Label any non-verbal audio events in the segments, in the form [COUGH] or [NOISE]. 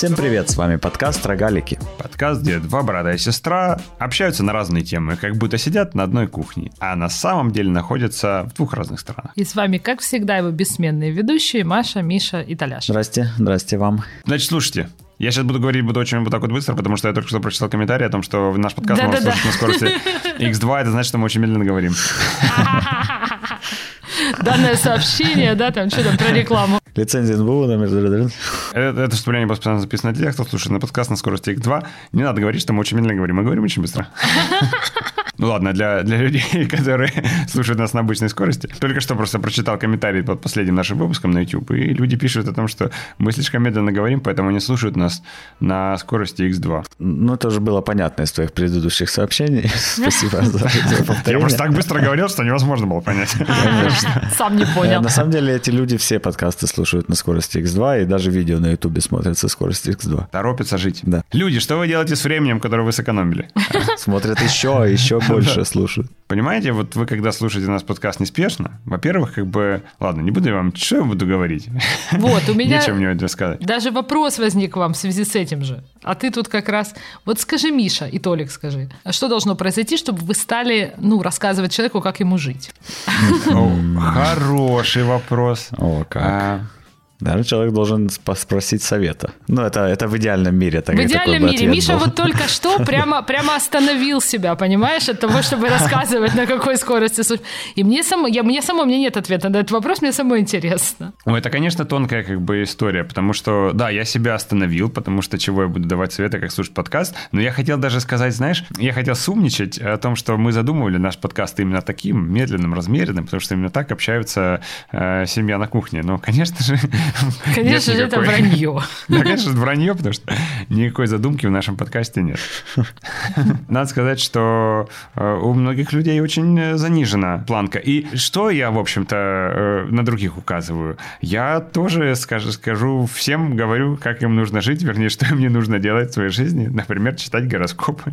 Всем привет, с вами подкаст «Рогалики». Подкаст, где два брата и сестра общаются на разные темы, как будто сидят на одной кухне, а на самом деле находятся в двух разных странах. И с вами, как всегда, его бессменные ведущие Маша, Миша и Толяш. Здрасте, здрасте вам. Значит, слушайте, я сейчас буду говорить, буду очень вот так вот быстро, потому что я только что прочитал комментарий о том, что наш подкаст можно слушать на скорости X2, это значит, что мы очень медленно говорим. [LAUGHS] Данное сообщение, да, там, что там про рекламу. Лицензия НБУ номер... Это, это вступление было постоянно записано для тех, кто слушает на подкаст на скорости X2. Не надо говорить, что мы очень медленно говорим, мы говорим очень быстро. [LAUGHS] Ну ладно, для, для людей, [LAUGHS] которые слушают нас на обычной скорости. Только что просто прочитал комментарий под последним нашим выпуском на YouTube, и люди пишут о том, что мы слишком медленно говорим, поэтому они слушают нас на скорости X2. Ну, это уже было понятно из твоих предыдущих сообщений. [LAUGHS] Спасибо за [LAUGHS] повторение. Я просто так быстро говорил, что невозможно было понять. Сам не понял. На самом деле эти люди все подкасты слушают на скорости X2, и даже видео на YouTube смотрят со скоростью X2. Торопятся жить. Да. Люди, что вы делаете с временем, которое вы сэкономили? Смотрят еще, еще [LAUGHS] больше слушают. Понимаете, вот вы когда слушаете нас подкаст неспешно, во-первых, как бы, ладно, не буду я вам, что я буду говорить? [LAUGHS] Вот, у меня Нечего мне рассказать. даже вопрос возник вам в связи с этим же. А ты тут как раз... Вот скажи, Миша, и Толик скажи, а что должно произойти, чтобы вы стали, ну, рассказывать человеку, как ему жить? [LAUGHS] Хороший вопрос. О, как. Наверное, человек должен спросить совета. Ну, это, это в идеальном мире. Так, В идеальном мире Миша был. вот только что [LAUGHS] прямо, прямо остановил себя, понимаешь, от того, чтобы рассказывать, на какой скорости слушать. И мне само, я, мне само, у меня нет ответа на этот вопрос, мне самой интересно. Ой, это, конечно, тонкая как бы история, потому что, да, я себя остановил, потому что чего я буду давать советы, как слушать подкаст, но я хотел даже сказать, знаешь, я хотел сумничать о том, что мы задумывали наш подкаст именно таким медленным, размеренным, потому что именно так общаются э, семья на кухне. Но, конечно же... Конечно же, это вранье. [LAUGHS] Да, конечно, это вранье, потому что никакой задумки в нашем подкасте нет. [LAUGHS] Надо сказать, что э, у многих людей очень э, занижена планка. И что я, в общем-то, э, на других указываю? Я тоже скажу, скажу всем, говорю, как им нужно жить, вернее, [LAUGHS] что им не нужно делать в своей жизни. Например, читать гороскопы.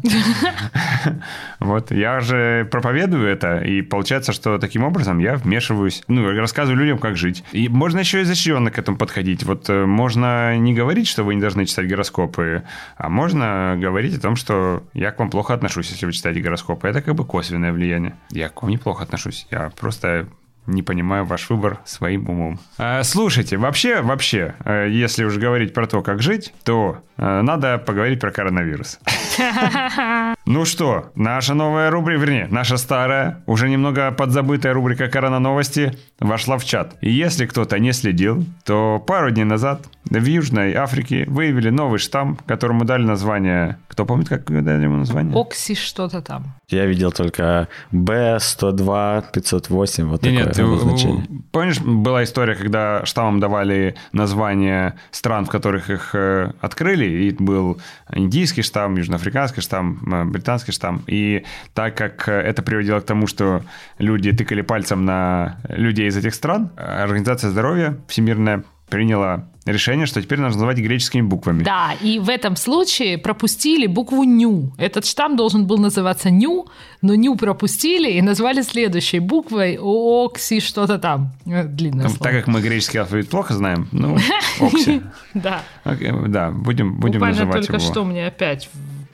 Вот, я же проповедую это, и получается, что таким образом я вмешиваюсь, ну, рассказываю людям, как жить. И можно еще изощренно к этому подходить. Вот э, можно не говорить, что вы не должны читать гороскопы, а можно говорить о том, что я к вам плохо отношусь, если вы читаете гороскопы. Это как бы косвенное влияние. Я к вам неплохо отношусь. Я просто не понимаю ваш выбор своим умом. А, слушайте, вообще, вообще, э, если уж говорить про то, как жить, то э, надо поговорить про коронавирус. [LAUGHS] Ну что, наша новая рубрика, вернее, наша старая, уже немного подзабытая рубрика «Корона новости» вошла в чат. И если кто-то не следил, то пару дней назад в Южной Африке выявили новый штамм, которому дали название... Кто помнит, как дали ему название? Окси что-то там. Я видел только B102 508, вот Не, такое нет, ты, обозначение. помнишь, была история, когда штаммам давали названия стран, в которых их э, открыли, и был индийский штамм, южноафриканский штамм, э, британский штамм, и так как э, это приводило к тому, что люди тыкали пальцем на людей из этих стран, э, Организация здоровья Всемирная приняла решение, что теперь нужно называть греческими буквами. Да, и в этом случае пропустили букву «ню». Этот штамм должен был называться «ню», но «ню» пропустили и назвали следующей буквой «окси» что-то там. Э, Длинное Там, слово. Так как мы греческий алфавит плохо знаем, ну, [LAUGHS] Окси. Да. Да, будем, называть только его. что мне опять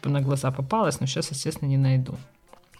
на глаза попалось, но сейчас, естественно, не найду.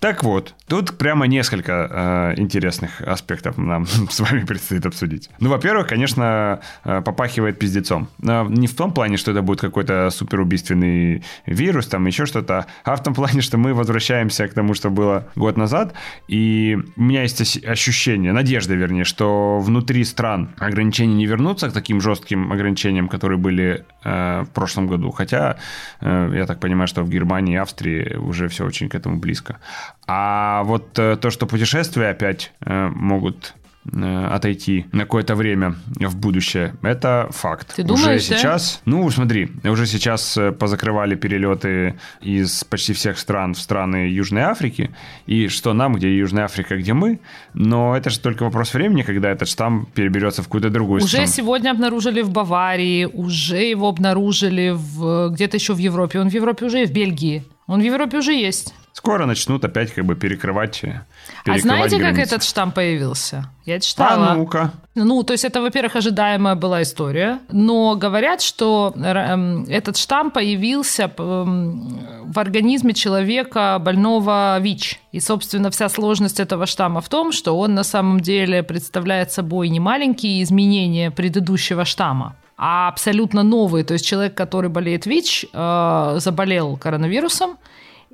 Так вот, тут прямо несколько э, интересных аспектов нам [LAUGHS] с вами предстоит обсудить. Ну, во-первых, конечно, э, попахивает пиздецом. Но не в том плане, что это будет какой-то суперубийственный вирус, там еще что-то, а в том плане, что мы возвращаемся к тому, что было год назад, и у меня есть ощущение, надежда, вернее, что внутри стран ограничения не вернутся к таким жестким ограничениям, которые были э, в прошлом году. Хотя, э, я так понимаю, что в Германии и Австрии уже все очень к этому близко. А вот э, то, что путешествия опять э, могут э, отойти на какое-то время в будущее, это факт. Ты думаешь, уже да? сейчас, ну смотри, уже сейчас позакрывали перелеты из почти всех стран в страны Южной Африки, и что нам, где Южная Африка, где мы, но это же только вопрос времени, когда этот штамм переберется в какую-то другую Уже страну. сегодня обнаружили в Баварии, уже его обнаружили в, где-то еще в Европе. Он в Европе уже и в Бельгии. Он в Европе уже есть. Скоро начнут опять как бы перекрывать. Э, а знаете, границы. как этот штамм появился? Я читала. А ну-ка. Ну, то есть это, во-первых, ожидаемая была история, но говорят, что эм, этот штамм появился эм, в организме человека больного ВИЧ. И, собственно, вся сложность этого штамма в том, что он на самом деле представляет собой не маленькие изменения предыдущего штамма, а абсолютно новые. То есть человек, который болеет ВИЧ, э, заболел коронавирусом,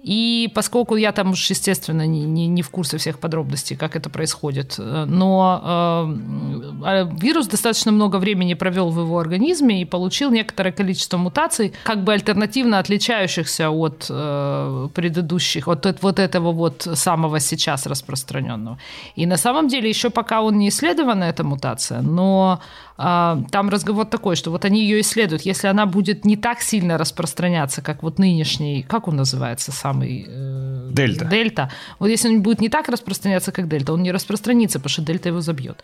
и поскольку я там уж, естественно, не, не, не в курсе всех подробностей, как это происходит, э, но э, а вирус достаточно много времени провел в его организме и получил некоторое количество мутаций, как бы альтернативно отличающихся от э, предыдущих, от вот этого вот самого сейчас распространенного. И на самом деле еще пока он не исследована, эта мутация, но там разговор такой, что вот они ее исследуют. Если она будет не так сильно распространяться, как вот нынешний, как он называется сам самый... Э, дельта. Дельта. Вот если он будет не так распространяться, как дельта, он не распространится, потому что дельта его забьет.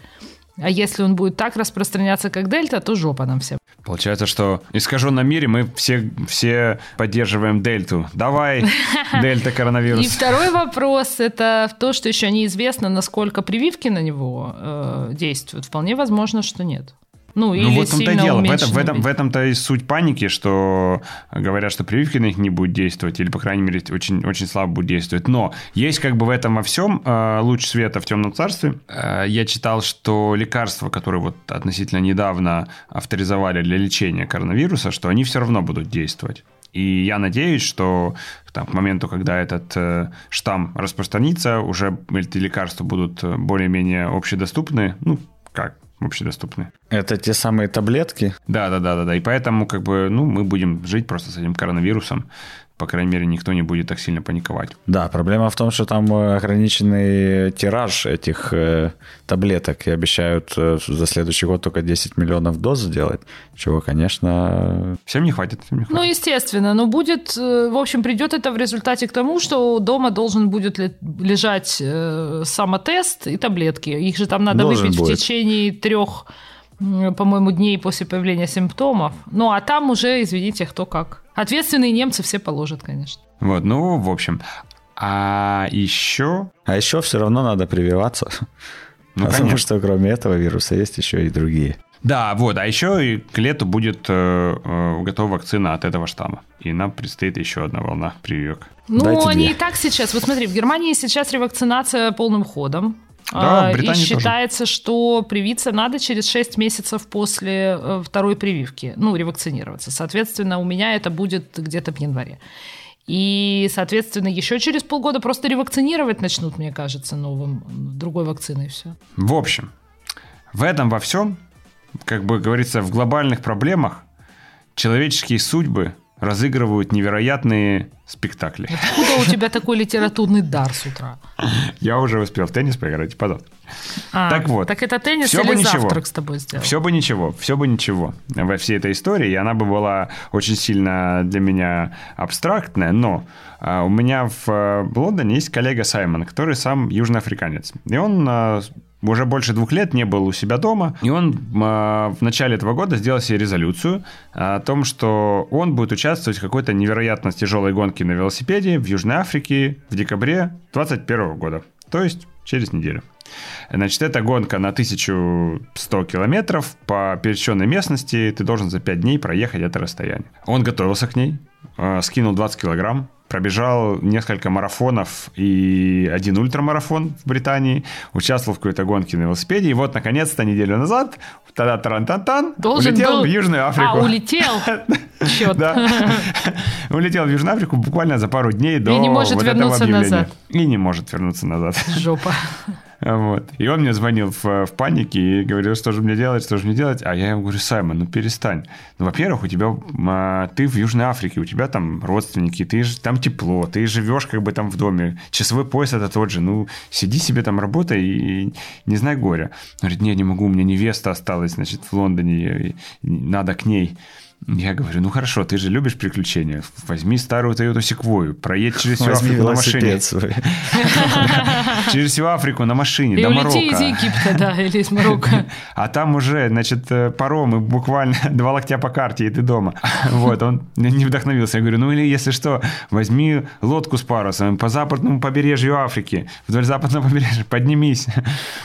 А если он будет так распространяться, как дельта, то жопа нам всем. Получается, что в искаженном мире мы все, все поддерживаем дельту. Давай, [LAUGHS] дельта коронавирус. И второй вопрос – это то, что еще неизвестно, насколько прививки на него э, действуют. Вполне возможно, что нет. Ну, или ну, вот в том-то дело. В, этом, в, этом, в этом-то и суть паники, что говорят, что прививки на них не будут действовать, или, по крайней мере, очень, очень слабо будут действовать. Но есть как бы в этом во всем э, луч света в темном царстве. Э, я читал, что лекарства, которые вот относительно недавно авторизовали для лечения коронавируса, что они все равно будут действовать. И я надеюсь, что там, к моменту, когда этот э, штамм распространится, уже эти лекарства будут более-менее общедоступны. Ну, как? Общедоступны. Это те самые таблетки? Да, да, да, да, да. И поэтому, как бы, ну, мы будем жить просто с этим коронавирусом по крайней мере, никто не будет так сильно паниковать. Да, проблема в том, что там э, ограниченный тираж этих э, таблеток и обещают э, за следующий год только 10 миллионов доз сделать, чего, конечно... Всем не хватит. Всем не хватит. Ну, естественно, но будет, в общем, придет это в результате к тому, что дома должен будет лежать самотест и таблетки. Их же там надо должен выпить будет. в течение трех по-моему, дней после появления симптомов. Ну, а там уже, извините, кто как. Ответственные немцы все положат, конечно. Вот, ну, в общем. А еще... А еще все равно надо прививаться. Ну, Потому конечно. что кроме этого вируса есть еще и другие. Да, вот. А еще и к лету будет э, э, готова вакцина от этого штамма. И нам предстоит еще одна волна прививок. Ну, Дайте они две. и так сейчас. Вот смотри, в Германии сейчас ревакцинация полным ходом. Да, а, и считается, тоже. что привиться надо через 6 месяцев после э, второй прививки, ну, ревакцинироваться. Соответственно, у меня это будет где-то в январе. И, соответственно, еще через полгода просто ревакцинировать начнут, мне кажется, новым, другой вакциной все. В общем, в этом во всем, как бы говорится, в глобальных проблемах человеческие судьбы разыгрывают невероятные спектакли. Откуда у тебя такой литературный дар с утра? Я уже успел в теннис поиграть, пожалуйста. А, так вот. Так это теннис все или бы ничего, завтрак с тобой сделал? Все бы ничего, все бы ничего во всей этой истории. И она бы была очень сильно для меня абстрактная, но а, у меня в, в Лондоне есть коллега Саймон, который сам южноафриканец. И он а, уже больше двух лет не был у себя дома, и он э, в начале этого года сделал себе резолюцию о том, что он будет участвовать в какой-то невероятно тяжелой гонке на велосипеде в Южной Африке в декабре 2021 года, то есть через неделю. Значит, это гонка на 1100 километров по пересеченной местности. Ты должен за 5 дней проехать это расстояние. Он готовился к ней, э, скинул 20 килограмм, пробежал несколько марафонов и один ультрамарафон в Британии, участвовал в какой-то гонке на велосипеде, и вот, наконец-то, неделю назад, тогда таран-тан-тан, улетел был... в Южную Африку. А, улетел? Черт. [LAUGHS] Да. [LAUGHS] Улетел в Южную Африку буквально за пару дней до И не может вот вернуться этого назад. И не может вернуться назад. Жопа. [LAUGHS] Вот. И он мне звонил в, в панике и говорил, что же мне делать, что же мне делать. А я ему говорю, Саймон, ну перестань. Ну, во-первых, у тебя, а, ты в Южной Африке, у тебя там родственники, ты там тепло, ты живешь как бы там в доме. Часовой пояс это тот же. Ну, сиди себе там, работай и не знай горя. Он говорит, нет, не могу, у меня невеста осталась, значит, в Лондоне, надо к ней. Я говорю, ну хорошо, ты же любишь приключения. Возьми старую Toyota Sequoia, проедь через всю Возьми Африку на машине. [LAUGHS] Через всю Африку на машине, до улети из Марокко. Египта, да, [LAUGHS] или из Марокко. А там уже, значит, э, паром, и буквально [LAUGHS] два локтя по карте, и ты дома. Вот, он не вдохновился. Я говорю, ну или если что, возьми лодку с парусом по западному побережью Африки, вдоль западного побережья, поднимись.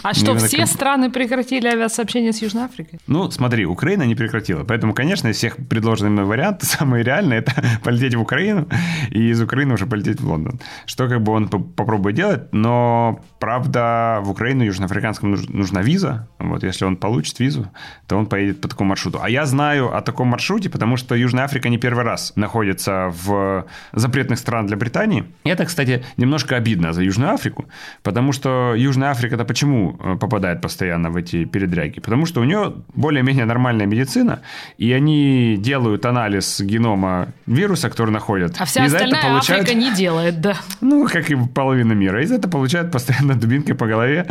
А что, все страны прекратили авиасообщение с Южной Африкой? Ну, смотри, Украина не прекратила. Поэтому, конечно, из всех предложенных мной вариантов, [LAUGHS] самый реальный – это [LAUGHS] полететь в Украину и из Украины уже полететь в Лондон. Что как бы он по- попробует делать, но, правда, в Украину южноафриканскому нуж- нужна виза. Вот, если он получит визу, то он поедет по такому маршруту. А я знаю о таком маршруте, потому что Южная Африка не первый раз находится в запретных стран для Британии. Это, кстати, немножко обидно за Южную Африку, потому что Южная Африка-то почему э, попадает постоянно в эти передряги? Потому что у нее более-менее нормальная медицина, и они делают анализ генома вируса, который находят. А вся и за это остальная получают, Африка не делает, да. ну, как и половина мира. И за это получают постоянно дубинкой по голове.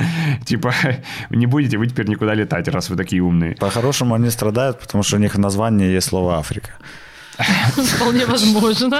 Типа, [LAUGHS] не будете вы теперь никуда летать, раз вы такие умные. По-хорошему они страдают, потому что у них в названии есть слово Африка. [LAUGHS] Вполне возможно.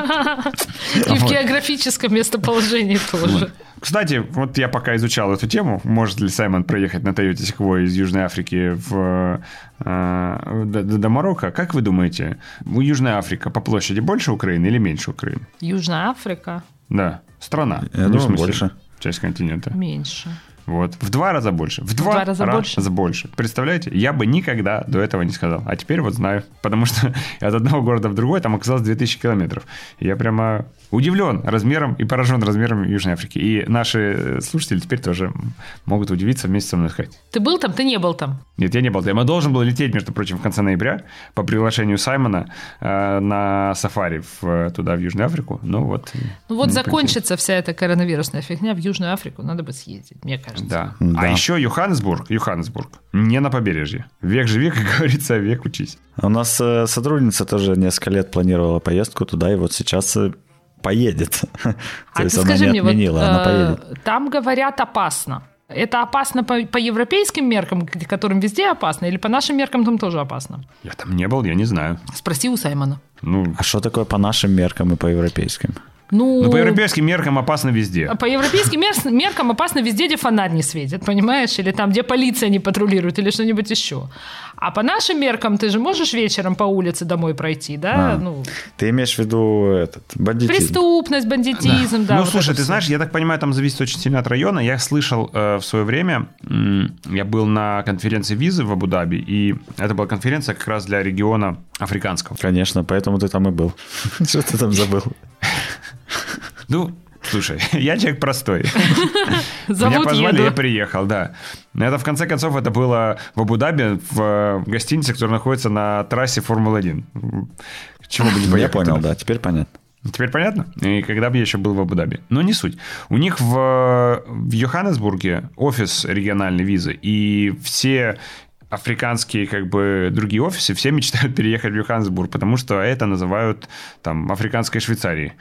И в географическом местоположении тоже. Кстати, вот я пока изучал эту тему, может ли Саймон проехать на Toyota Sequoia из Южной Африки в, э, до, до Марокко. Как вы думаете, у Южная Африка по площади больше Украины или меньше Украины? Южная Африка Да, страна. Я Ну, в думаю, смысле, больше. Часть континента. меньше. Вот. В два раза больше. В два, два раза больше? больше. Представляете? Я бы никогда до этого не сказал. А теперь вот знаю. Потому что [LAUGHS] от одного города в другой там оказалось 2000 километров. Я прямо удивлен размером и поражен размером Южной Африки. И наши э, слушатели теперь тоже могут удивиться вместе со мной сказать. Ты был там? Ты не был там. Нет, я не был. Я должен был лететь, между прочим, в конце ноября по приглашению Саймона э, на сафари в, туда, в Южную Африку. Ну вот. Ну вот закончится вся эта коронавирусная фигня в Южную Африку. Надо бы съездить, мне кажется. Да. Да. А еще Йоханнесбург, Йоханнесбург, не на побережье. Век живи, [LAUGHS] как говорится, век учись. У нас э, сотрудница тоже несколько лет планировала поездку туда, и вот сейчас э, поедет. [LAUGHS] То А есть ты она скажи не мне, вот, отменила, она э, поедет. там говорят опасно. Это опасно по, по европейским меркам, которым везде опасно, или по нашим меркам там тоже опасно? Я там не был, я не знаю. Спроси у Саймона. Ну, А что такое по нашим меркам и по европейским? Ну, ну по европейским меркам опасно везде. по европейским мер- меркам опасно везде, где фонарь не светит, понимаешь? Или там, где полиция не патрулирует, или что-нибудь еще. А по нашим меркам ты же можешь вечером по улице домой пройти, да? А. Ну, Ты имеешь в виду этот, бандитизм? преступность, бандитизм, да. ну, вот слушай, ты всё. знаешь, я так понимаю, там зависит очень сильно от района. Я слышал э, в свое время, м, я был на конференции визы в Абу-Даби, и это была конференция как раз для региона африканского. Конечно, поэтому ты там и был. [LAUGHS] Что ты там забыл? [LAUGHS] Ну, слушай, [LAUGHS] я человек простой. [LAUGHS] Меня Зовут позвали, еду. я приехал, да. Это, в конце концов, это было в Абу-Даби, в э, гостинице, которая находится на трассе Формулы-1. Чего бы не Я поехать понял, туда. да, теперь понятно. Теперь понятно? И когда бы я еще был в Абу-Даби. Но не суть. У них в, в Йоханнесбурге офис региональной визы, и все африканские, как бы, другие офисы, все мечтают [LAUGHS] переехать в Йоханнесбург, потому что это называют, там, африканской Швейцарией.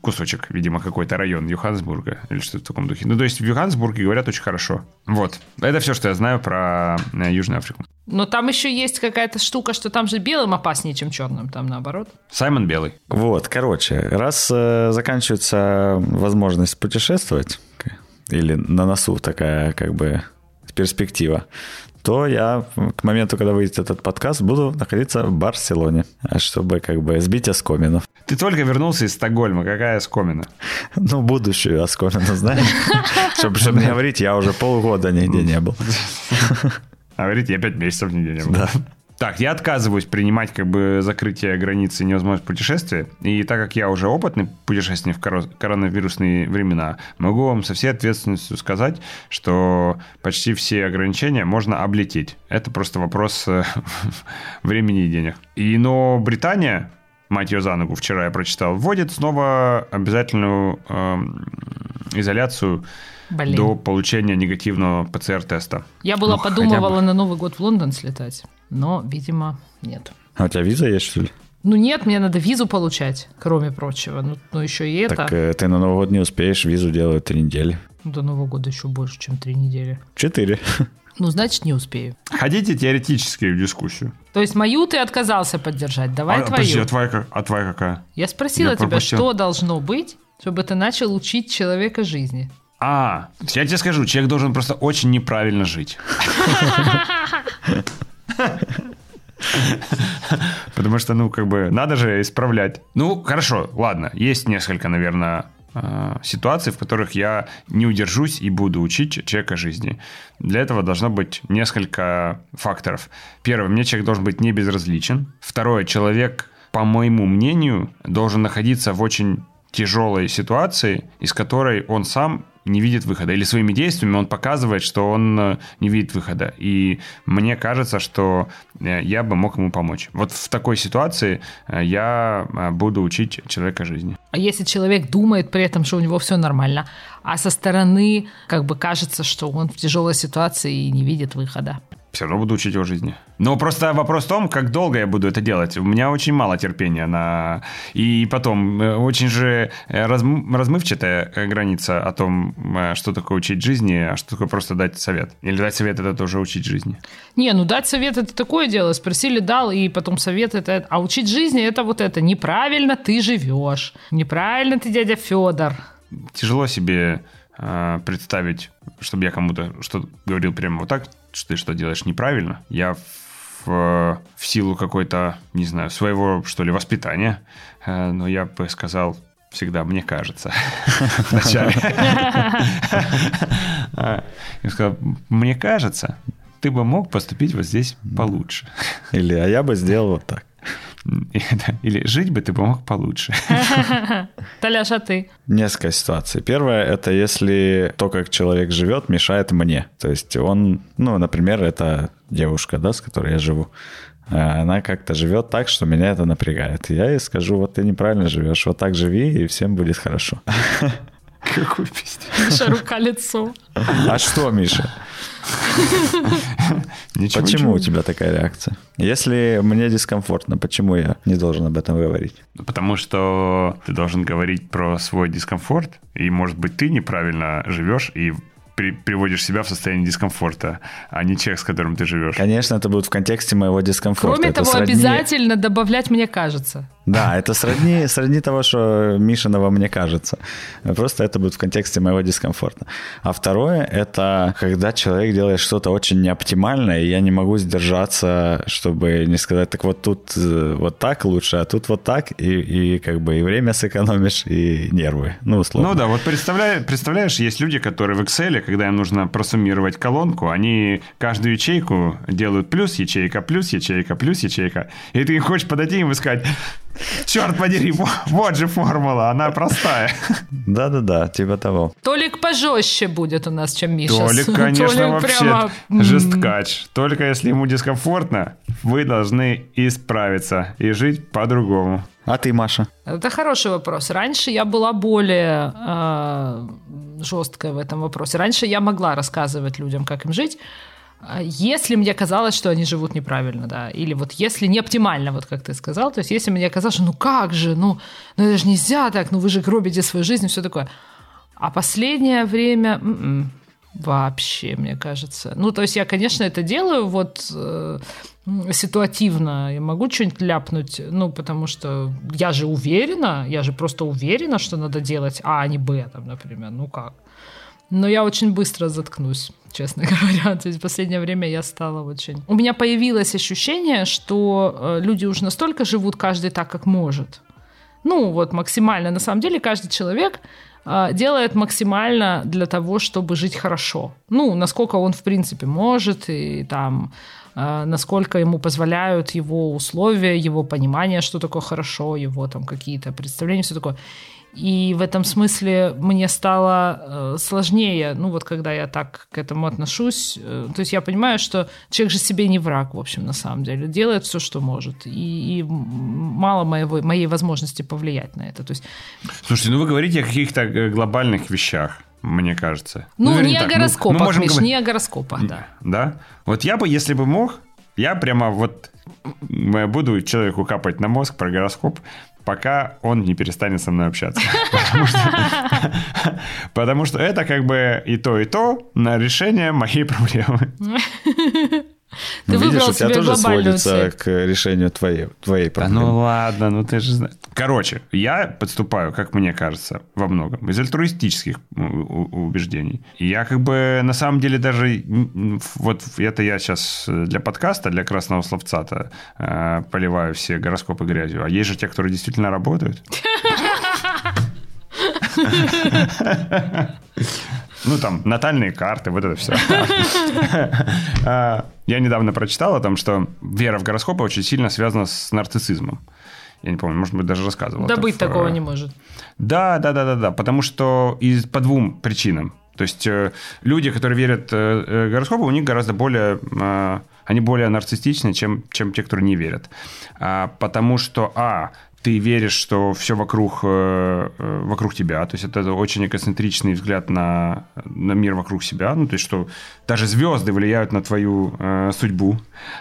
Кусочек, видимо, какой-то район Йоханнесбурга или что-то в таком духе. Ну, то есть в Йоханнесбурге говорят очень хорошо. Вот. Это все, что я знаю про э, Южную Африку. Но там еще есть какая-то штука, что там же белым опаснее, чем черным, там наоборот. Саймон Белый. Вот, короче, раз э, заканчивается возможность путешествовать, или на носу такая как бы перспектива, то я к моменту, когда выйдет этот подкаст, буду находиться в Барселоне, чтобы как бы сбить оскомину. Ты только вернулся из Стокгольма. Какая скомина? Ну, будущую оскомину, знаешь? Чтобы, чтобы не говорить, я уже полгода нигде не был. А говорит, я пять месяцев нигде не был. Да. Так, я отказываюсь принимать как бы закрытие границы и невозможность путешествия. И так как я уже опытный путешественник в коро- коронавирусные времена, могу вам со всей ответственностью сказать, что почти все ограничения можно облететь. Это просто вопрос э, [LAUGHS] времени и денег. И, но Британия, мать ее за ногу, вчера я прочитал, вводит снова обязательную эм, изоляцию Блин. до получения негативного ПЦР-теста. Я была Ну, подумывала бы. на Новый год в Лондон слетать, но, видимо, нет. А у тебя виза есть, что ли? Ну нет, мне надо визу получать, кроме прочего. Ну, ну еще и это. Так э, ты на Новый год не успеешь, визу делают три недели. До Нового года еще больше, чем три недели. Четыре. Ну, значит, не успею. Хотите теоретическую дискуссию? То есть мою ты отказался поддержать. Давай а, твою. Подожди, а твоя, а твоя какая? Я спросила Я тебя, пропустил. что должно быть, чтобы ты начал учить человека жизни. А, я тебе скажу, человек должен просто очень неправильно жить. [LAUGHS] Потому что, ну, как бы, надо же исправлять. Ну, хорошо, ладно, есть несколько, наверное, ситуаций, в которых я не удержусь и буду учить человека жизни. Для этого должно быть несколько факторов. Первое, мне человек должен быть не безразличен. Второе, человек, по моему мнению, должен находиться в очень тяжелой ситуации, из которой он сам не видит выхода. Или своими действиями он показывает, что он э, не видит выхода. И мне кажется, что э, я бы мог ему помочь. Вот в такой ситуации э, я буду учить человека жизни. А если человек думает при этом, что у него все нормально, а со стороны как бы кажется, что он в тяжелой ситуации и не видит выхода. Все равно буду учить его жизни. Но просто вопрос в том, как долго я буду это делать. У меня очень мало терпения на... И потом, э, очень же э, разм- размывчатая э, граница о том, что такое учить жизни, а что такое просто дать совет. Или дать совет – это тоже учить жизни. Не, ну дать совет это такое дело. Спросили, дал, и потом совет это... А учить жизни это вот это. Неправильно ты живешь. Неправильно ты, дядя Федор. Тяжело себе э, представить, чтобы я кому-то что говорил прямо вот так, что ты что делаешь неправильно. Я в, в силу какой-то, не знаю, своего, что ли, воспитания, э, но я бы сказал всегда, мне кажется, [LAUGHS] вначале. [LAUGHS] Я сказал, мне кажется, ты бы мог поступить вот здесь получше. Или, а я бы сделал вот так. [LAUGHS] Или жить бы ты бы мог получше. [LAUGHS] Толяш, а ты? Несколько ситуаций. Первое – это если то, как человек живет, мешает мне. То есть он, ну, например, это девушка, да, с которой я живу. А Она как-то живет так, что меня это напрягает. Я ей скажу, вот ты неправильно живешь, вот так живи, и всем будет хорошо. Какой пиздец. Наша рука лицо. А что, Миша? [LAUGHS] Ничего, Почему ничего. у тебя такая реакция? Если мне дискомфортно, почему я не должен об этом говорить? Потому что ты должен говорить про свой дискомфорт, и, может быть, ты неправильно живешь и при- приводишь себя в состояние дискомфорта, а не человек, с которым ты живешь. Конечно, это будет в контексте моего дискомфорта. Кроме Это того, сродни- обязательно добавлять, мне кажется. Да, это сродни, сродни того, что Мишиного мне кажется. Просто это будет в контексте моего дискомфорта. А второе – это когда человек делает что-то очень неоптимальное, и я не могу сдержаться, чтобы не сказать, так вот тут э, вот так лучше, а тут вот так, и, и как бы и время сэкономишь, и нервы. Ну, условно. Ну да, вот представляешь, представляешь, есть люди, которые в Excel, когда им нужно просуммировать колонку, они каждую ячейку делают плюс ячейка, плюс ячейка, плюс ячейка. И ты хочешь подойти им и сказать, черт подери, во- вот же формула, она простая. Да-да-да, типа того. Толик пожестче будет у нас, чем Миша. Толик, конечно, Толик вообще прямо, жесткач. Только если ему дискомфортно, вы должны исправиться и жить по-другому. А ты, Маша? Это хороший вопрос. Раньше я была более э, жесткая в этом вопросе. Раньше я могла рассказывать людям, как им жить, если мне казалось, что они живут неправильно, да, или вот если не оптимально, вот как ты сказал, то есть если мне казалось, что ну как же, ну, ну это же нельзя так, ну вы же гробите свою жизнь и все такое. А последнее время м-м, вообще, мне кажется. Ну, то есть я, конечно, это делаю вот э, ситуативно. Я могу что-нибудь ляпнуть, ну, потому что я же уверена, я же просто уверена, что надо делать А, а не Б, там, например. Ну как? Но я очень быстро заткнусь, честно [LAUGHS] говоря. То есть в последнее время я стала очень... У меня появилось ощущение, что э, люди уже настолько живут каждый так, как может. Ну, вот максимально. На самом деле каждый человек э, делает максимально для того, чтобы жить хорошо. Ну, насколько он, в принципе, может, и там э, насколько ему позволяют его условия, его понимание, что такое хорошо, его там какие-то представления, все такое. И в этом смысле мне стало э, сложнее, ну вот когда я так к этому отношусь, э, то есть я понимаю, что человек же себе не враг, в общем, на самом деле, делает все, что может, и, и мало моего, моей возможности повлиять на это. То есть, Слушайте, ну вы говорите о каких-то э, глобальных вещах, мне кажется. ну, вернее не о мы- гороскопах, мы можем Миш, не о гороскопах, да. Да? Вот я бы, если бы мог, я прямо вот буду человеку капать на мозг про гороскоп, пока он не перестанет со мной общаться. Потому что- это как бы и то, и то на решение моей проблемы. Ты Ну, видишь, выбрал у тебя тоже сводится цель. к решению твоей, твоей Да проблемы. ну ладно, ну ты же знаешь. Короче, я подступаю, как мне кажется, во многом из альтруистических убеждений. Я как бы на самом деле даже вот это я сейчас для подкаста, для красного словца-то э, поливаю все гороскопы грязью. А есть же те, которые действительно работают. [LAUGHS] [LAUGHS] Ну, там, натальные карты, вот это все. [LAUGHS] Я недавно прочитал о том, что вера в гороскопы очень сильно связана с нарциссизмом. Я не помню, может быть, даже рассказывал. Да быть такого не может. Да, да, да, да, да. Потому что из, по двум причинам. То есть э, люди, которые верят э, э, гороскопу, у них гораздо более... э, они более нарциссичны, чем, чем те, которые не верят. А, потому что, а, ты веришь, что все вокруг, э, э, вокруг тебя, то есть это очень эгоцентричный взгляд на, на мир вокруг себя, ну, то есть что даже звезды влияют на твою э, судьбу,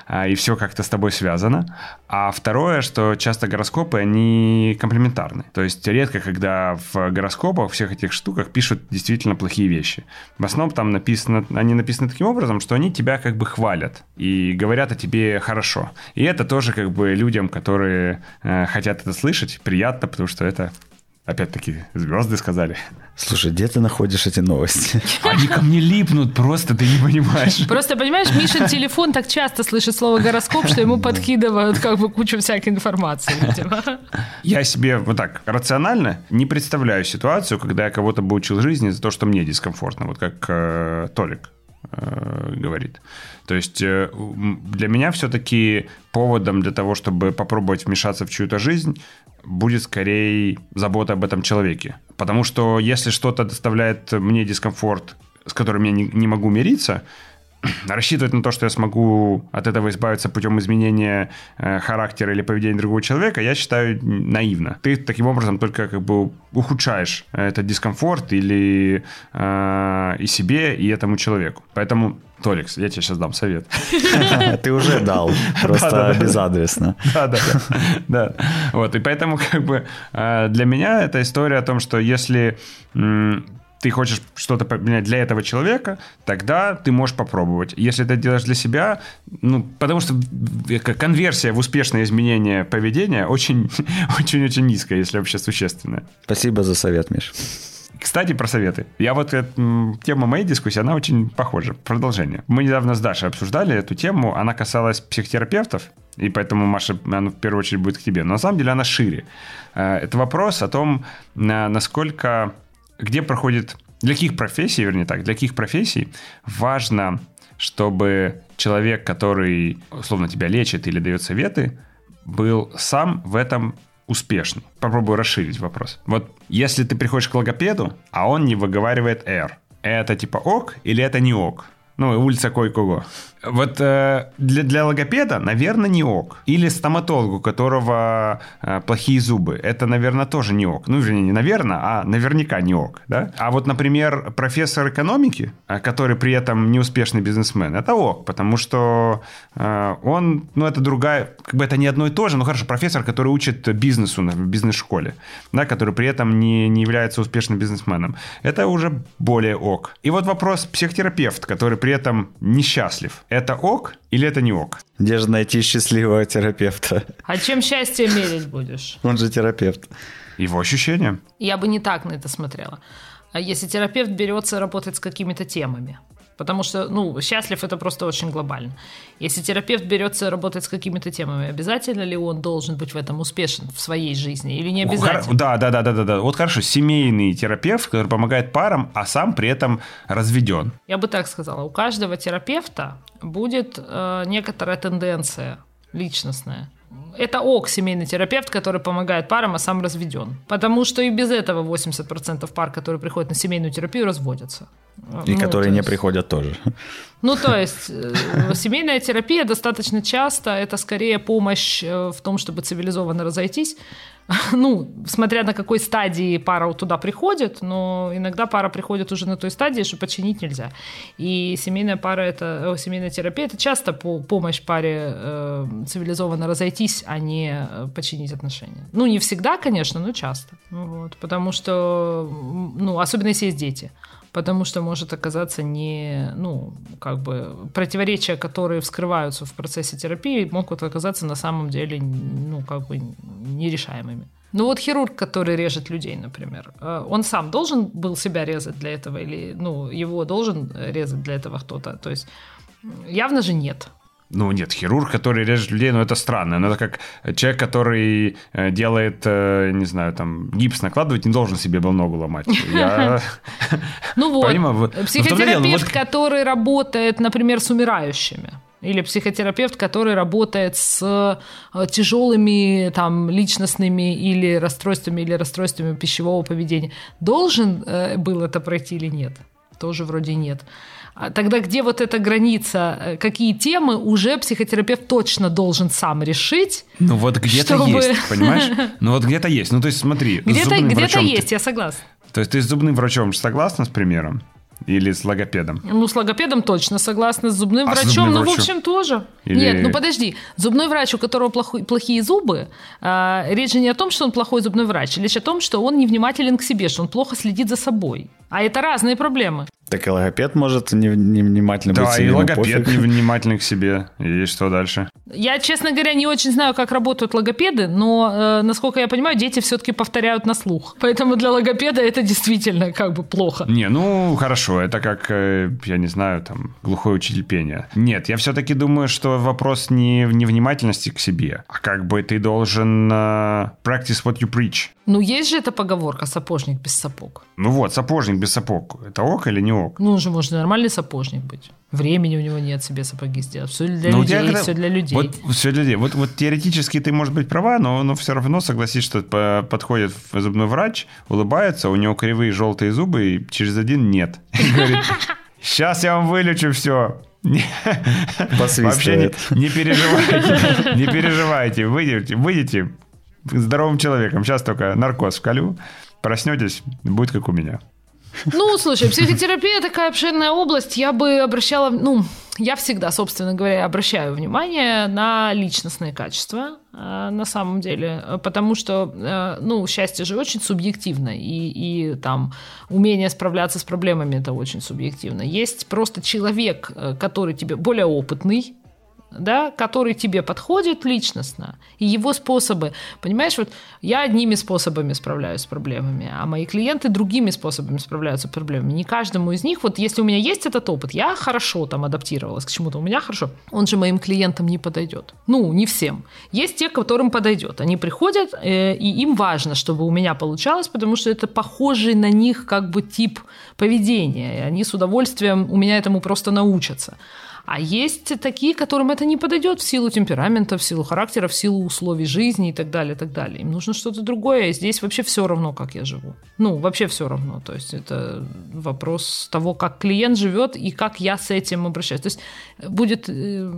а, и все как-то с тобой связано. А второе, что часто гороскопы, они комплементарны. То есть редко, когда в гороскопах, всех этих штуках пишут действительно плохие вещи. В основном там написано, они написаны таким образом, что они тебя как бы хвалят и говорят о тебе хорошо. И это тоже как бы людям, которые э, хотят это слышать, приятно, потому что это Опять-таки, звезды сказали. Слушай, где ты находишь эти новости? Они ко мне липнут просто, ты не понимаешь. Просто, понимаешь, Мишин телефон так часто слышит слово гороскоп, что ему подкидывают как бы кучу всякой информации, видимо. Я себе вот так рационально не представляю ситуацию, когда я кого-то бы учил жизни за то, что мне дискомфортно, вот как э, Толик э, говорит. То есть э, для меня все-таки поводом для того, чтобы попробовать вмешаться в чью-то жизнь, будет скорее забота об этом человеке. Потому что если что-то доставляет мне дискомфорт, с которым я не, не могу мириться, [CLEARS THROAT] рассчитывать на то, что я смогу от этого избавиться путем изменения э, характера или поведения другого человека, я считаю наивно. Ты таким образом только как бы ухудшаешь этот дискомфорт или э, и себе, и этому человеку. Поэтому, Толикс, я тебе сейчас дам совет. [LAUGHS] Ты уже дал, [LAUGHS] просто безадресно. [LAUGHS] Да, да, да. Вот, и поэтому, как бы, э, для меня это история о том, что если ты хочешь что-то поменять для этого человека, тогда ты можешь попробовать. Если ты делаешь для себя, ну, потому что как конверсия в успешное изменение поведения очень, [LAUGHS] очень-очень низкая, если вообще существенная. Спасибо за совет, Миш. Кстати, про советы. Я вот, э, тема моей дискуссии, она очень похожа. Продолжение. Мы недавно с Дашей обсуждали эту тему. Она касалась психотерапевтов. И поэтому, Маша, она в первую очередь будет к тебе. Но на самом деле она шире. Э, Это вопрос о том, на- насколько, где проходит, для каких профессий, вернее так, для каких профессий важно, чтобы человек, который, условно, тебя лечит или дает советы, был сам в этом успешный. Попробую расширить вопрос. Вот если ты приходишь к логопеду, а он не выговаривает R, это типа ок или это не ок? Ну, улица Кой-Кого. Вот э, для, для логопеда, наверное, не ок. Или стоматологу, у которого э, плохие зубы. Это, наверное, тоже не ок. Ну, вернее, не наверное, а наверняка не ок. Да? А вот, например, профессор экономики, э, который при этом неуспешный бизнесмен, это ок, потому что э, он, ну, это другая, как бы это не одно и то же, но хорошо, профессор, который учит бизнесу в бизнес-школе, да, который при этом не, не является успешным бизнесменом, это уже более ок. И вот вопрос психотерапевт, который при этом несчастлив, это ок или это не ок? Где же найти счастливого терапевта? А чем счастье мерить будешь? Он же терапевт. Его ощущения. Я бы не так на это смотрела. А если терапевт берется работать с какими-то темами? Потому что, ну, счастлив это просто очень глобально. Если терапевт берется работать с какими-то темами, обязательно ли он должен быть в этом успешен в своей жизни или не обязательно? Да, да, да, да, да, да. Вот хорошо, семейный терапевт, который помогает парам, а сам при этом разведен. Я бы так сказала, у каждого терапевта будет э, некоторая тенденция личностная. Это ок, семейный терапевт, который помогает парам, а сам разведен. Потому что и без этого 80% пар, которые приходят на семейную терапию, разводятся. И Ну, которые то не есть- приходят тоже. Ну, то есть, э, семейная терапия достаточно часто это скорее помощь э, в том, чтобы цивилизованно разойтись. [LAUGHS] Ну, смотря на какой стадии пара туда приходит, но иногда пара приходит уже на той стадии, что починить нельзя. И семейная пара это, семейная терапия это часто по- помощь паре э, цивилизованно разойтись, а не починить отношения. Ну, не всегда, конечно, но часто. Вот, потому что, ну, особенно если есть дети. Потому что может оказаться не, ну, как бы противоречия, которые вскрываются в процессе терапии, могут оказаться на самом деле, ну, как бы нерешаемыми. Ну вот хирург, который режет людей, например, э, он сам должен был себя резать для этого или, ну, его должен резать для этого кто-то? То есть явно же нет. Ну, нет, хирург, который режет людей, ну, это странно. Ну, это как человек, который э, делает, э, не знаю, там, гипс накладывать, не должен себе был ногу ломать. Я... Ну вот, психотерапевт, который работает, например, с умирающими. Или психотерапевт, который работает с э, тяжелыми там, личностными или расстройствами, или расстройствами пищевого поведения, должен был это пройти или нет? Тоже вроде нет. А тогда где вот эта граница, э, какие темы уже психотерапевт точно должен сам решить? Ну вот где-то чтобы... есть, [LAUGHS] понимаешь? Ну вот где-то есть. Ну то есть смотри, где-то, где-то есть, я согласна. То есть ты с зубным врачом согласна с примером? Или с логопедом? Ну, с логопедом точно согласна. С зубным а врачом, с зубным ну, врачом? в общем, тоже. Или... Нет, ну подожди. Зубной врач, у которого плохой, плохие зубы, э, речь же не о том, что он плохой зубной врач, речь о том, что он невнимателен к себе, что он плохо следит за собой. А это разные проблемы. Так и логопед может невнимательно не быть Да, и логопед невнимательный к себе. И что дальше? Я, честно говоря, не очень знаю, как работают логопеды, но, э, насколько я понимаю, дети все-таки повторяют на слух. Поэтому для логопеда это действительно как бы плохо. Не, ну хорошо, это как, э, я не знаю, там, глухой учитель пения. Нет, я все-таки думаю, что вопрос не в невнимательности к себе, а как бы ты должен uh, practice what you preach. Ну, есть же эта поговорка «сапожник без сапог». Ну вот, сапожник без сапог. Это ок или не ок? Ну, он же может нормальный сапожник быть. Времени у него нет себе сапоги сделать. Все для но ну, людей, когда... все для людей. Вот, все для людей. Вот, вот теоретически ты, может быть, права, но, но все равно согласись, что подходит зубной врач, улыбается, у него кривые желтые зубы, и через один нет. [LAUGHS] Говорит, сейчас я вам вылечу все. [LAUGHS] Вообще не, не переживайте, не переживайте, выйдете, выйдете здоровым человеком. Сейчас только наркоз вколю, проснетесь, будет как у меня. Ну, слушай, психотерапия такая обширная область. Я бы обращала, ну, я всегда, собственно говоря, обращаю внимание на личностные качества э, на самом деле, потому что, э, ну, счастье же очень субъективно, и, и там умение справляться с проблемами это очень субъективно. Есть просто человек, э, который тебе более опытный, да, который тебе подходит личностно, и его способы, понимаешь, вот я одними способами справляюсь с проблемами, а мои клиенты другими способами справляются с проблемами. Не каждому из них, вот если у меня есть этот опыт, я хорошо там адаптировалась к чему-то, у меня хорошо, он же моим клиентам не подойдет. Ну, не всем. Есть те, которым подойдет. Они приходят, э, и им важно, чтобы у меня получалось, потому что это похожий на них как бы тип поведения, и они с удовольствием у меня этому просто научатся. А есть такие, которым это не подойдет в силу темперамента, в силу характера, в силу условий жизни и так далее, и так далее. Им нужно что-то другое, и здесь вообще все равно, как я живу. Ну, вообще все равно. То есть это вопрос того, как клиент живет и как я с этим обращаюсь. То есть будет э,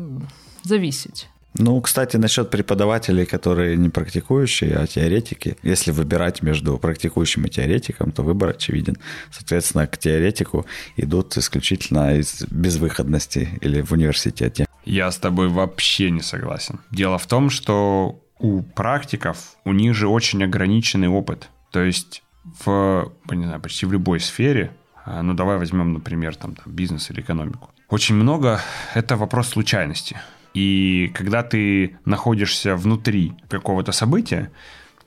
зависеть. Ну, кстати, насчет преподавателей, которые не практикующие, а теоретики. Если выбирать между практикующим и теоретиком, то выбор очевиден. Соответственно, к теоретику идут исключительно из безвыходности или в университете. Я с тобой вообще не согласен. Дело в том, что у практиков, у них же очень ограниченный опыт. То есть в, не знаю, почти в любой сфере, а, ну давай возьмем, например, там, там бизнес или экономику. Очень много это вопрос случайности. И когда ты находишься внутри какого-то события,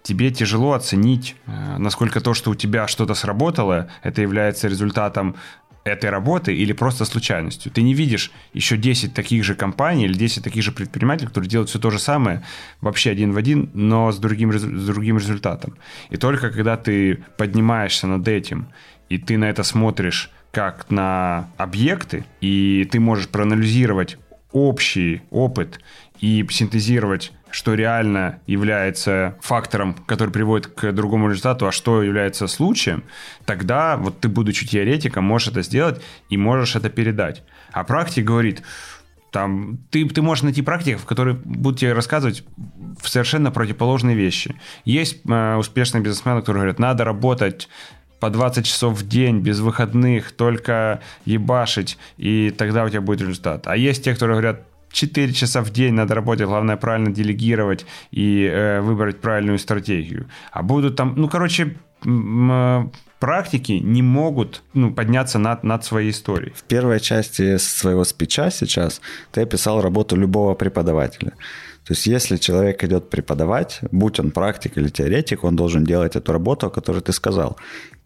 тебе тяжело оценить, э, насколько то, что у тебя что-то сработало, это является результатом этой работы или просто случайностью. Ты не видишь еще 10 таких же компаний или 10 таких же предпринимателей, которые делают все то же самое, вообще один в один, но с другим, с другим результатом. И только когда ты поднимаешься над этим, и ты на это смотришь как на объекты, и ты можешь проанализировать общий опыт и синтезировать что реально является фактором, который приводит к другому результату, а что является случаем, тогда вот ты, будучи теоретиком, можешь это сделать и можешь это передать. А практик говорит, там, ты, ты можешь найти практиков, которые будут тебе рассказывать совершенно противоположные вещи. Есть э, успешные бизнесмены, которые говорят, надо работать по 20 часов в день, без выходных, только ебашить, и тогда у тебя будет результат. А есть те, которые говорят, 4 часа в день надо работать, главное правильно делегировать и э, выбрать правильную стратегию. А будут там, ну, короче, практики не могут ну, подняться над, над своей историей. В первой части своего спича сейчас ты описал работу любого преподавателя. То есть если человек идет преподавать, будь он практик или теоретик, он должен делать эту работу, о которой ты сказал.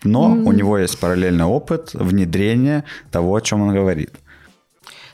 Но mm-hmm. у него есть параллельный опыт внедрения того, о чем он говорит.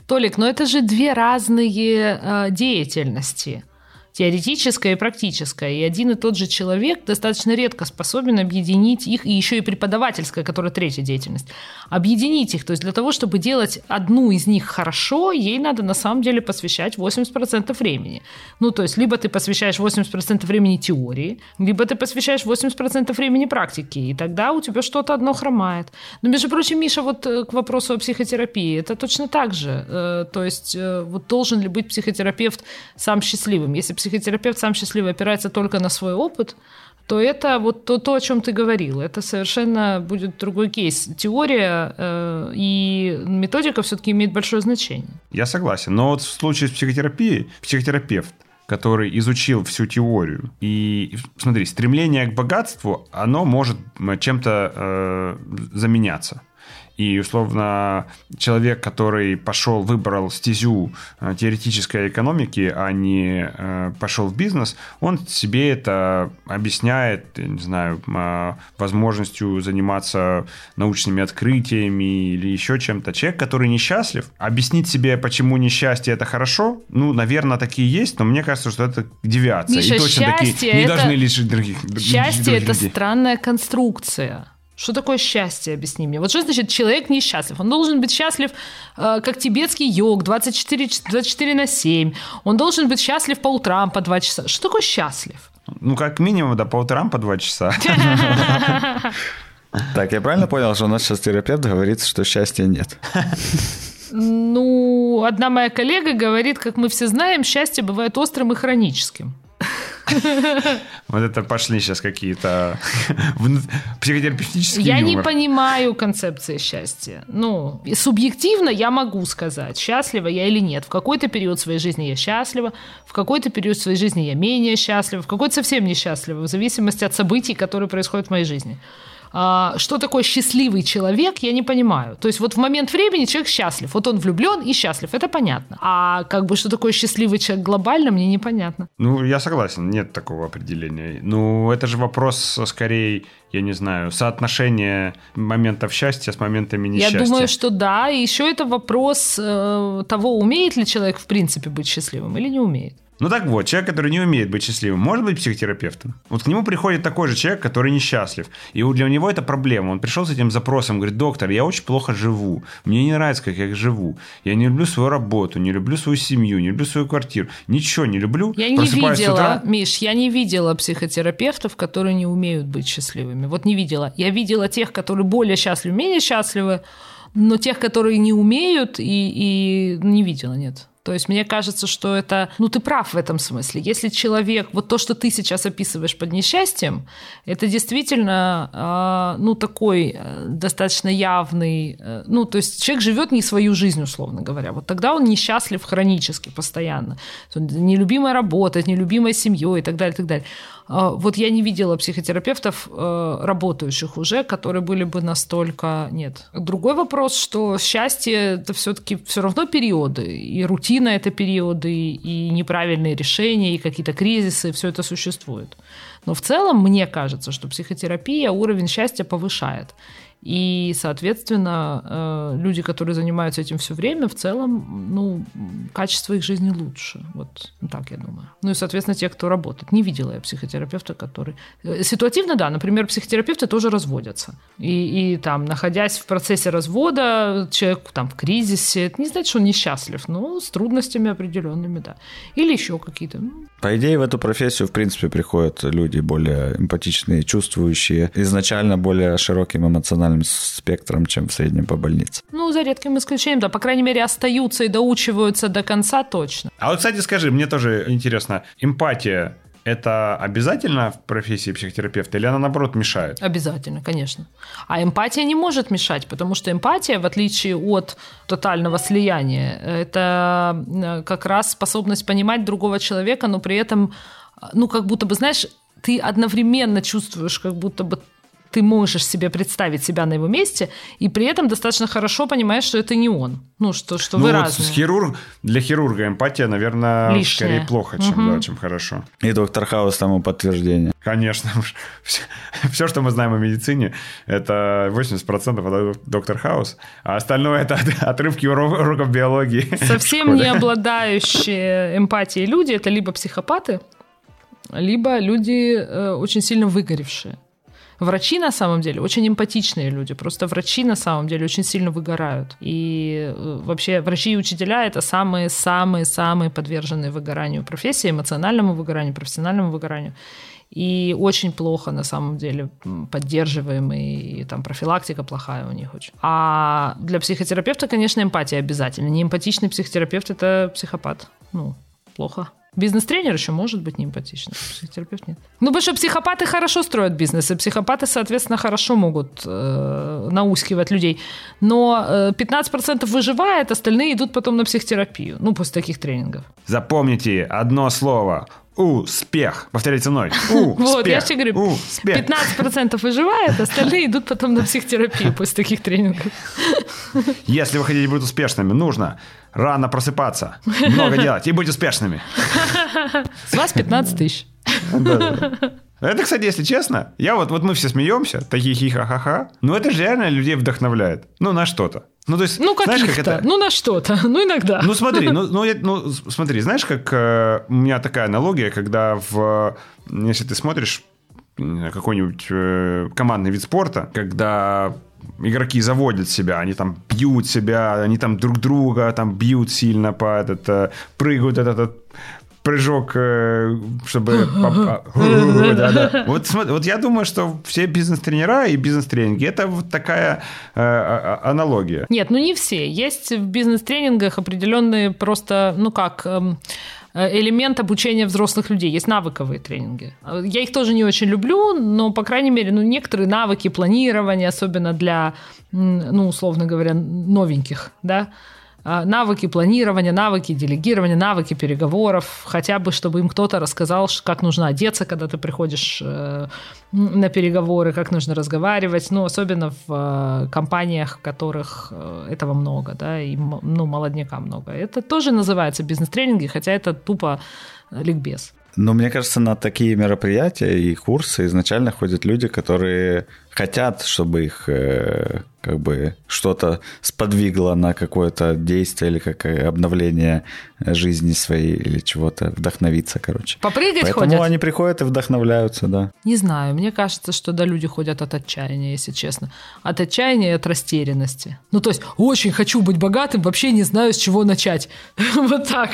Толик, но это же две разные э, деятельности теоретическое и практическое. И один и тот же человек достаточно редко способен объединить их, и еще и преподавательская, которая третья деятельность, объединить их. То есть для того, чтобы делать одну из них хорошо, ей надо на самом деле посвящать 80% времени. Ну, то есть либо ты посвящаешь 80% времени теории, либо ты посвящаешь 80% времени практике, и тогда у тебя что-то одно хромает. Но, между прочим, Миша, вот э, к вопросу о психотерапии, это точно так же. Э, то есть э, вот должен ли быть психотерапевт сам счастливым? Если психотерапевт сам счастливый опирается только на свой опыт, то это вот то, то, о чем ты говорил. Это совершенно будет другой кейс. Теория э, и методика все-таки имеют большое значение. Я согласен. Но вот в случае с психотерапией, психотерапевт, который изучил всю теорию. И смотри, стремление к богатству, оно может чем-то э, заменяться. И, условно, человек, который пошел, выбрал стезю э, теоретической экономики, а не э, пошел в бизнес, он себе это объясняет, не знаю, э, возможностью заниматься научными открытиями или еще чем-то. Человек, который несчастлив, объяснить себе, почему несчастье это хорошо, ну, наверное, такие есть, но мне кажется, что это девиация. Миша, и точно такие не это... должны лишить других. Счастье других это людей. странная конструкция. Что такое счастье, объясни мне? Вот что значит человек несчастлив? Он должен быть счастлив, э, как тибетский йог, 24, 24 на 7. Он должен быть счастлив по утрам по 2 часа. Что такое счастлив? Ну, как минимум, да, по утрам по 2 часа. [LAUGHS] Так, я правильно понял, что у нас сейчас терапевт говорит, что счастья нет? Ну, одна моя коллега говорит, как мы все знаем, счастье бывает острым и хроническим. [LAUGHS] Вот это пошли сейчас какие-то психотерапевтические Я не понимаю концепции счастья. Ну, субъективно я могу сказать, счастлива я или нет. В какой-то период своей жизни я счастлива, в какой-то период своей жизни я менее счастлива, в какой-то совсем несчастлива, в зависимости от событий, которые происходят в моей жизни. А, что такое счастливый человек, я не понимаю. То есть вот в момент времени человек счастлив. Вот он влюблен и счастлив, это понятно. А как бы что такое счастливый человек глобально, мне непонятно. Ну, я согласен, нет такого определения. Ну, это же вопрос скорее, я не знаю, соотношения моментов счастья с моментами несчастья. Я думаю, что да. И еще это вопрос э, того, умеет ли человек в принципе быть счастливым или не умеет. Ну так вот, человек, который не умеет быть счастливым, может быть психотерапевтом. Вот к нему приходит такой же человек, который несчастлив. И для него это проблема. Он пришел с этим запросом, говорит, доктор, я очень плохо живу. Мне не нравится, как я живу. Я не люблю свою работу, не люблю свою семью, не люблю свою квартиру. Ничего не люблю. Я не видела, утра... Миш, я не видела психотерапевтов, которые не умеют быть счастливыми. Вот не видела. Я видела тех, которые более счастливы, менее счастливы, но тех, которые не умеют, и, и не видела, нет. То есть мне кажется, что это... Ну, ты прав в этом смысле. Если человек... Вот то, что ты сейчас описываешь под несчастьем, это действительно, э, ну, такой э, достаточно явный... Э, ну, то есть человек живет не свою жизнь, условно говоря. Вот тогда он несчастлив хронически, постоянно. Нелюбимая работа, нелюбимой семьей и так далее, и так далее. А, вот я не видела психотерапевтов, э, работающих уже, которые были бы настолько... Нет. Другой вопрос, что счастье — это все таки все равно периоды, и рутина — это периоды, и неправильные решения, и какие-то кризисы, все это существует. Но в целом мне кажется, что психотерапия уровень счастья повышает. И, соответственно, э, люди, которые занимаются этим все время, в целом, ну, качество их жизни лучше. Вот так я думаю. Ну и, соответственно, те, кто работает. Не видела я психотерапевта, который... Э, ситуативно, да, например, психотерапевты тоже разводятся. И, и там, находясь в процессе развода, человек там в кризисе, это не значит, что он несчастлив, но с трудностями определенными, да. Или еще какие-то. Ну. По идее, в эту профессию, в принципе, приходят люди более эмпатичные, чувствующие, изначально более широким эмоциональным эмоциональным спектром, чем в среднем по больнице. Ну, за редким исключением, да. По крайней мере, остаются и доучиваются до конца точно. А вот, кстати, скажи, мне тоже интересно, эмпатия это обязательно в профессии психотерапевта или она, наоборот, мешает? Обязательно, конечно. А эмпатия не может мешать, потому что эмпатия, в отличие от тотального слияния, это э, как раз способность понимать другого человека, но при этом, ну, как будто бы, знаешь, ты одновременно чувствуешь, как будто бы ты можешь себе представить себя на его месте, и при этом достаточно хорошо понимаешь, что это не он. Ну, что, что ну, вы вот разные. хирург, для хирурга эмпатия, наверное, Лишняя. скорее плохо, чем, да, чем хорошо. И доктор Хаус тому подтверждение. Конечно. [LAUGHS] Все, все, что мы знаем о медицине, это 80% это доктор Хаус, а остальное это от- отрывки урок- уроков биологии. [LAUGHS] Совсем не обладающие эмпатией люди это либо психопаты, либо люди э, очень сильно выгоревшие. Врачи на самом деле очень эмпатичные люди. Просто врачи на самом деле очень сильно выгорают. И э, вообще врачи и учителя это самые-самые-самые подверженные выгоранию профессии, эмоциональному выгоранию, профессиональному выгоранию. И очень плохо на самом деле поддерживаемые, и там профилактика плохая у них очень. А для психотерапевта, конечно, эмпатия обязательно. Неэмпатичный психотерапевт – это психопат. Ну, плохо. Бизнес-тренер еще может быть неэмпатичным, психотерапевт нет. Ну, потому что психопаты хорошо строят бизнес, и психопаты, соответственно, хорошо могут э, наускивать людей. Но э, 15% выживает, остальные идут потом на психотерапию. Ну, после таких тренингов. Запомните одно слово. Успех. Повторите мной. Успех. [LAUGHS] Вот, я же говорю, Успех. 15% выживает, остальные идут потом на психотерапию [LAUGHS] после таких тренингов. Если вы хотите быть успешными, нужно рано просыпаться, много делать и быть успешными. С вас 15 тысяч. Это, кстати, если честно, я вот, вот мы все смеемся, такие хи-ха-ха-ха, но это же реально людей вдохновляет. Ну, на что-то. Ну, то есть, Ну, знаешь, как это... Ну, на что-то. [LAUGHS] Ну, иногда. Ну смотри, ну, [LAUGHS] ну, я- ну, смотри, знаешь, как э, у меня такая аналогия, когда в, если ты смотришь какой-нибудь э, командный вид спорта, когда игроки заводят себя, они там бьют себя, они там друг друга там бьют сильно по этот, э, прыгают этот, этот прыжок, чтобы... Вот, я думаю, что все бизнес-тренера и бизнес-тренинги – это вот такая э, а- а- аналогия. Нет, ну не все. Есть в бизнес-тренингах определенные просто, ну как, эм, элемент обучения взрослых людей. Есть навыковые тренинги. Я их тоже не очень люблю, но, по крайней мере, ну, некоторые навыки планирования, особенно для, ну, условно говоря, новеньких, да, навыки планирования, навыки делегирования, навыки переговоров, хотя бы, чтобы им кто-то рассказал, как нужно одеться, когда ты приходишь э, на переговоры, как нужно разговаривать, ну, особенно в э, компаниях, в которых э, этого много, да, и, ну, молодняка много. Это тоже называется бизнес-тренинги, хотя это тупо ликбез. Но мне кажется, на такие мероприятия и курсы изначально ходят люди, которые хотят, чтобы их э, как бы что-то сподвигло на какое-то действие или как э, обновление жизни своей или чего-то, вдохновиться, короче. Попрыгать Поэтому ходят? они приходят и вдохновляются, да. Не знаю, мне кажется, что да, люди ходят от отчаяния, если честно. От отчаяния и от растерянности. Ну, то есть, очень хочу быть богатым, вообще не знаю, с чего начать. [LAUGHS] Вот так.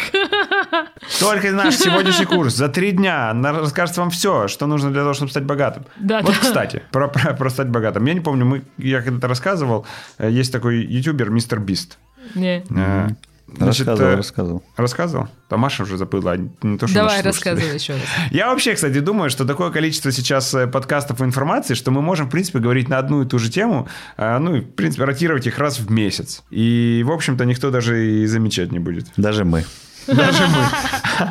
Только наш сегодняшний курс за три дня расскажет вам все, что нужно для того, чтобы стать богатым. Да, вот, да. кстати, про, про- про стать богатым. Я не помню, мы, я когда-то рассказывал, э, есть такой ютубер Мистер Бист. Не. Э, значит, Рассказывал, э, рассказывал. Рассказывал? А Маша уже забыла, а не то, что Давай, рассказывай еще раз. [LAUGHS] Я вообще, кстати, думаю, что такое количество сейчас подкастов и информации, что мы можем, в принципе, говорить на одну и ту же тему, ну, и, в принципе, ротировать их раз в месяц. И, в общем-то, никто даже и замечать не будет. Даже мы. Даже мы. [LAUGHS]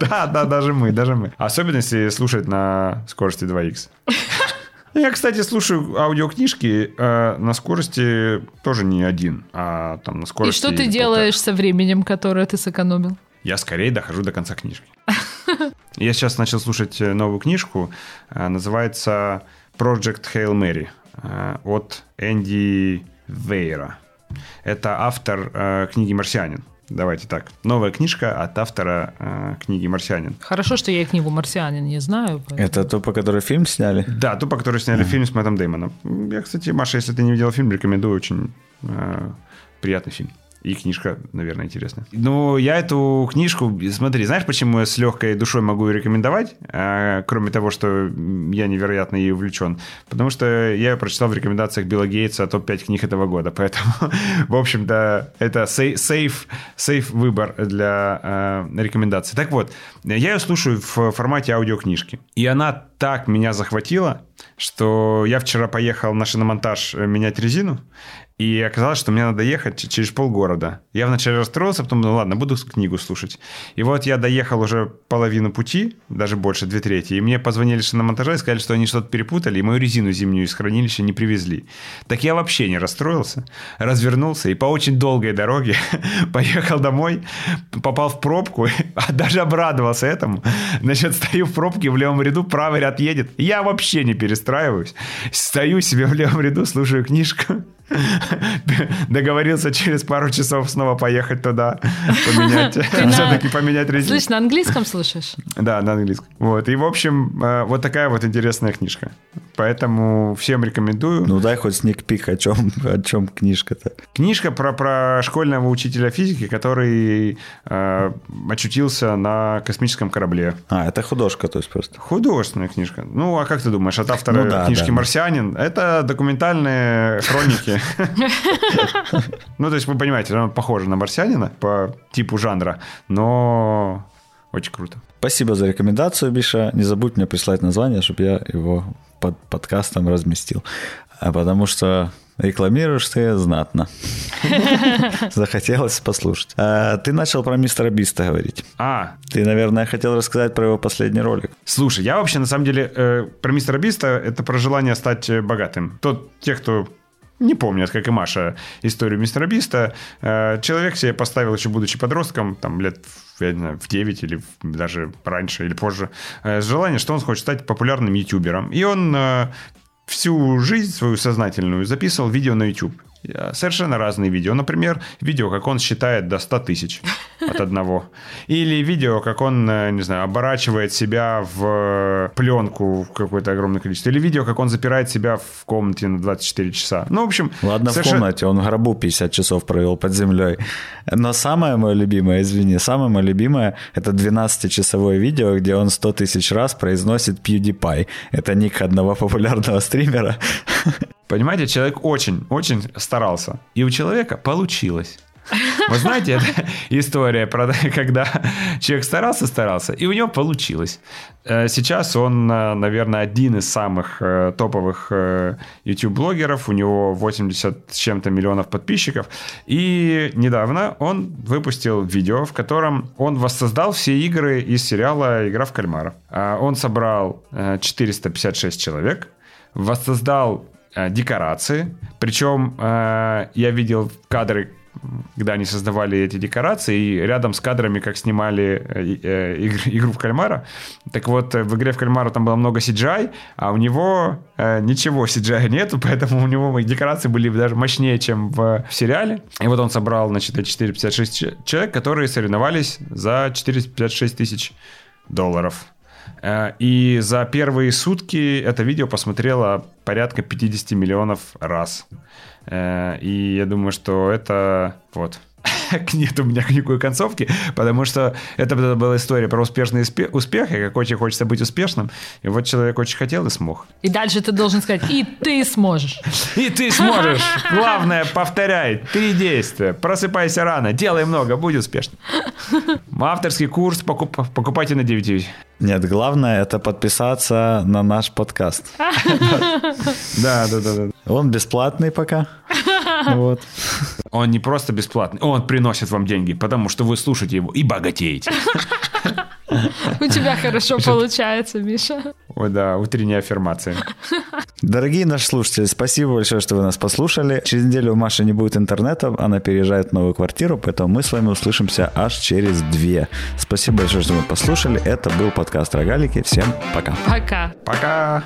Да, да, даже мы, даже мы. Особенно, если слушать на скорости 2х. Я, кстати, слушаю аудиокнижки э, на скорости тоже не один, а там на И скорости... что ты полтора. делаешь со временем, которое ты сэкономил? Я скорее дохожу до конца книжки. [LAUGHS] Я сейчас начал слушать э, новую книжку, э, называется Project Hail Mary э, от Энди Вейра. Это автор книги «Марсианин». Давайте так. Новая книжка от автора э, книги «Марсианин». Хорошо, что я книгу «Марсианин» не знаю. поэтому- Это то, по которой фильм сняли? Да, ту, по которой сняли фильм с Мэттом Деймоном. Я, кстати, Маша, если ты не видел фильм, рекомендую. Очень э, приятный фильм. И книжка, наверное, интересная. Ну, я эту книжку, смотри, знаешь, почему я с легкой душой могу ее рекомендовать, а, кроме того, что я невероятно ей увлечен? Потому что я ее прочитал в рекомендациях Билла Гейтса топ-5 книг этого года, поэтому, [LAUGHS] в общем-то, это сей- сейф, сейф выбор для э, рекомендаций. Так вот, я ее слушаю в формате аудиокнижки, и она так меня захватила, что я вчера поехал на шиномонтаж менять резину, И оказалось, что мне надо ехать через полгорода. Я вначале расстроился, потом, ну ладно, буду книгу слушать. И вот я доехал уже половину пути, даже больше, две трети, и мне позвонили на монтаже и сказали, что они что-то перепутали, и мою резину зимнюю из хранилища не привезли. Так я вообще не расстроился, развернулся и по очень долгой дороге [LAUGHS] поехал домой, попал в пробку, [LAUGHS] а даже обрадовался этому. Значит, стою в пробке в левом ряду, правый ряд едет. Я вообще не перестраиваюсь. Стою себе в левом ряду, слушаю книжку. [LAUGHS] Договорился через пару часов снова поехать туда, поменять, [LAUGHS] все-таки поменять резину. Слышь, на английском слушаешь? Да, на английском. Вот, и, в общем, э, вот такая вот интересная книжка. Поэтому всем рекомендую. Ну, дай хоть сникпик, о чем, о чем книжка-то. Книжка про, про школьного учителя физики, который э, очутился на космическом корабле. А, это художка, то есть просто. Художественная книжка. Ну, а как ты думаешь, от автора ну, да, книжки да. «Марсианин» это документальные хроники Ну, то есть, вы понимаете, он похоже на марсианина по типу жанра, но очень круто. Спасибо за рекомендацию, Биша. Не забудь мне прислать название, чтобы я его под подкастом разместил. А потому что рекламируешь ты знатно. [LAUGHS] Захотелось послушать. А, ты начал про мистера Биста говорить. А. Ты, наверное, хотел рассказать про его последний ролик. Слушай, я вообще, на самом деле, э, про мистера Биста это про желание стать богатым. Тот, те, кто не помнят, как и Маша, историю мистера Биста. Э, человек себе поставил, еще будучи подростком, там лет я не знаю, в 9 или даже раньше или позже, э, желание, что он хочет стать популярным ютубером. И он э, всю жизнь свою сознательную записывал видео на YouTube. Совершенно разные видео. Например, видео, как он считает до 100 тысяч [LAUGHS] от одного. Или видео, как он, э, не знаю, оборачивает себя в пленку какое-то огромное количество. Или видео, как он запирает себя в комнате на 24 часа. Ну, в общем... Ладно, совершенно... в комнате, он в гробу 50 часов провел под землей. Но самое мое любимое, извини, самое мое любимое, это 12-часовое видео, где он 100 тысяч раз произносит PewDiePie. Это ник одного популярного стримера. [LAUGHS] Понимаете, человек очень-очень старался. И у человека получилось. Вы знаете, это [LAUGHS] история, про, когда человек старался-старался, и у него получилось. Э, сейчас он, э, наверное, один из самых э, топовых YouTube-блогеров. У него 80 с чем-то миллионов подписчиков. И недавно он выпустил видео, в котором он воссоздал все игры из сериала «Игра в кальмара». Он собрал 456 человек, воссоздал декорации. Причем э, я видел кадры, когда они создавали эти декорации, и рядом с кадрами, как снимали э, э, игр, [LAUGHS] игру в кальмара. Так вот, в игре в кальмара там было много CGI, а у него э, ничего CGI [LAUGHS] нету, поэтому у него декорации были даже мощнее, чем в сериале. И вот он собрал, значит, 456 человек, которые соревновались за 456 тысяч долларов. Э, и за первые сутки это видео посмотрело порядка 50 миллионов раз. Э, и я думаю, что это вот [LAUGHS] нет у меня никакой концовки, потому что это была история про успешный успех, и как очень хочется быть успешным. И вот человек очень хотел и смог. И дальше ты должен сказать, и ты сможешь. [LAUGHS] И ты сможешь. Главное, повторяй. Три действия. Просыпайся рано, делай много, будь успешным. Авторский курс покуп, покупайте на 9 нет, главное это подписаться на наш подкаст. [LAUGHS] Да, да, да. Он бесплатный пока. [LAUGHS] Вот. Он не просто бесплатный, он приносит вам деньги, потому что вы слушаете его и богатеете. У тебя хорошо получается, Миша. Ой, да, утренняя аффирмация. Дорогие наши слушатели, спасибо большое, что вы нас послушали. Через неделю у Маши не будет интернета, она переезжает в новую квартиру, поэтому мы с вами услышимся аж через две. Спасибо большое, что вы послушали. Это был подкаст «Рогалики». Всем пока. Пока. Пока.